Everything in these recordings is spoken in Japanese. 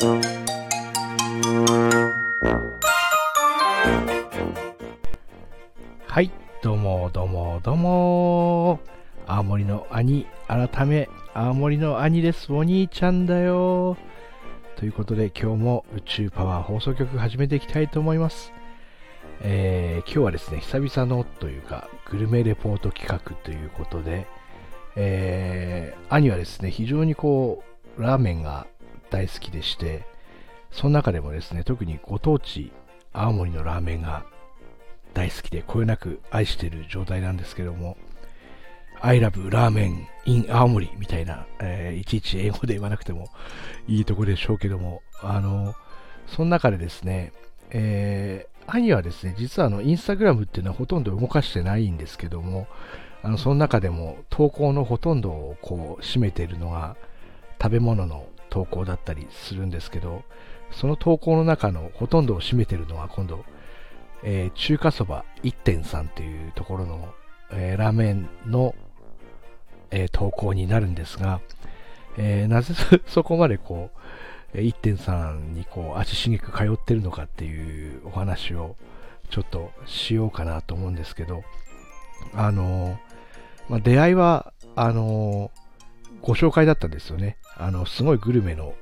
はい、どうもどうもどうも。青森の兄、改め、青森の兄です。お兄ちゃんだよ。ということで、今日も宇宙パワー放送局始めていきたいと思います。えー今日はですね、久々のというか、グルメレポート企画ということで、えー兄はですね、非常にこう、ラーメンが大好きでして、その中でもですね、特にご当地、青森のラーメンが大好きで、こよなく愛している状態なんですけども、I love ラーメン in 青森みたいな、えーいちいち英語で言わなくてもいいとこでしょうけども、あの、その中でですね、えー兄はですね、実はあの、インスタグラムっていうのはほとんど動かしてないんですけども、あの、その中でも投稿のほとんどをこう、占めているのが食べ物の投稿だったりするんですけど、その投稿の中のほとんどを占めてるのは今度、えー中華そば1.3というところの、えーラーメンの、えー投稿になるんですが、えなぜ そこまでこう、1.3にこう足しげく通ってるのかっていうお話をちょっとしようかなと思うんですけど、あのまあ、出会いは、あのご紹介だったんですよね。あの、すごいグルメの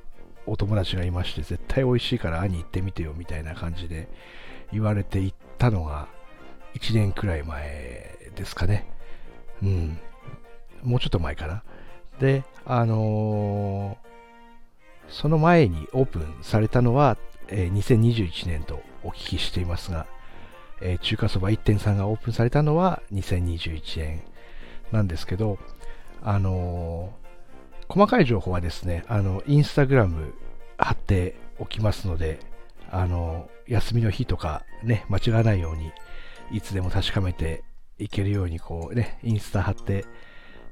お友達がいまして、絶対美味しいから兄行ってみてよみたいな感じで言われて行ったのが1年くらい前ですかね。うん。もうちょっと前かな。で、あのーその前にオープンされたのは、えー2021年とお聞きしていますが、えー中華そば1.3がオープンされたのは2021年なんですけど、あのー細かい情報はですね、あの、インスタグラム貼っておきますので、あの、休みの日とかね、間違わないように、いつでも確かめていけるように、こうね、インスタ貼って、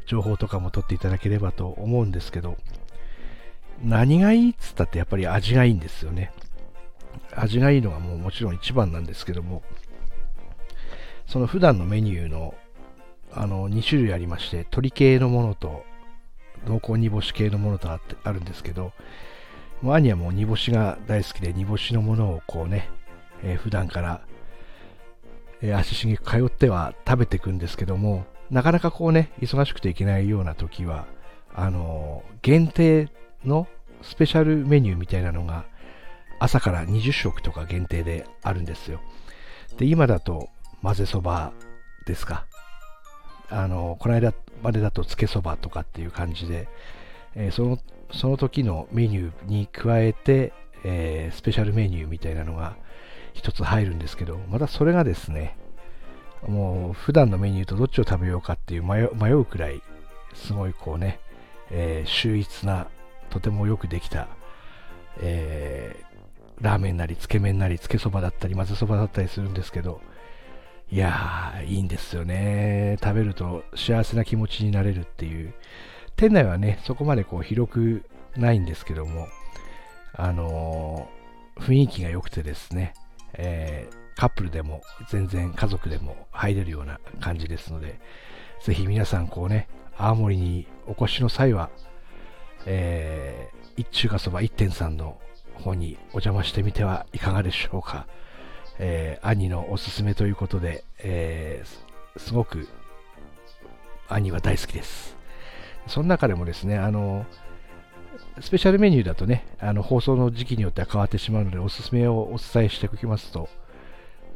情報とかも取っていただければと思うんですけど、何がいいっつったってやっぱり味がいいんですよね。味がいいのがもうもちろん一番なんですけども、その普段のメニューのあの2種類ありまして、鶏系のものと濃厚煮干し系のものとあってあるんですけど、もう兄はもう煮干しが大好きで、煮干しのものをこうね、えー普段から、えー足しげく通っては食べていくんですけども、なかなかこうね、忙しくていけないような時は、あのー限定のスペシャルメニューみたいなのが、朝から20食とか限定であるんですよ。で、今だと混ぜそばですか。あの、この間までだとつけそばとかっていう感じで、えーその、その時のメニューに加えて、えースペシャルメニューみたいなのが一つ入るんですけど、またそれがですね、もう普段のメニューとどっちを食べようかっていう迷うくらい、すごいこうね、えー秀逸な、とてもよくできた、えーラーメンなり、つけ麺なり、つけそばだったり、混ぜそばだったりするんですけど、いやー、いいんですよね。食べると幸せな気持ちになれるっていう。店内はね、そこまでこう広くないんですけども、あのー雰囲気が良くてですね、えーカップルでも全然家族でも入れるような感じですので、ぜひ皆さんこうね、青森にお越しの際は、えー、一中華そば1.3の方にお邪魔してみてはいかがでしょうか。えー兄のおすすめということで、えーすごく兄は大好きです。その中でもですね、あの、スペシャルメニューだとね、あの放送の時期によっては変わってしまうので、おすすめをお伝えしておきますと、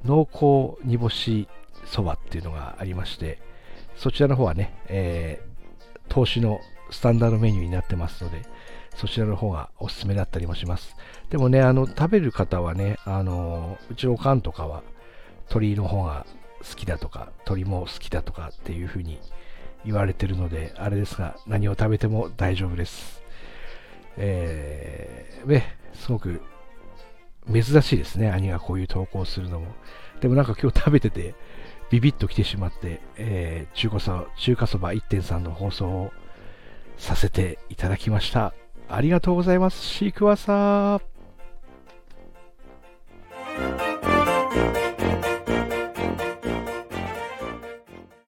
濃厚煮干しそばっていうのがありまして、そちらの方はね、えー投資のスタンダードメニューになってますので、そちらの方がおすすめだったりもします。でもね、あの、食べる方はね、あの、うちおかんとかは、鶏の方が好きだとか、鶏も好きだとかっていう風に言われてるので、あれですが、何を食べても大丈夫です。えー、ね、すごく珍しいですね、兄がこういう投稿するのも。でもなんか今日食べてて、ビビッと来てしまって、えー中華そ中華そば1.3の放送をさせていただきました。ありがとうございます。シークワーサー。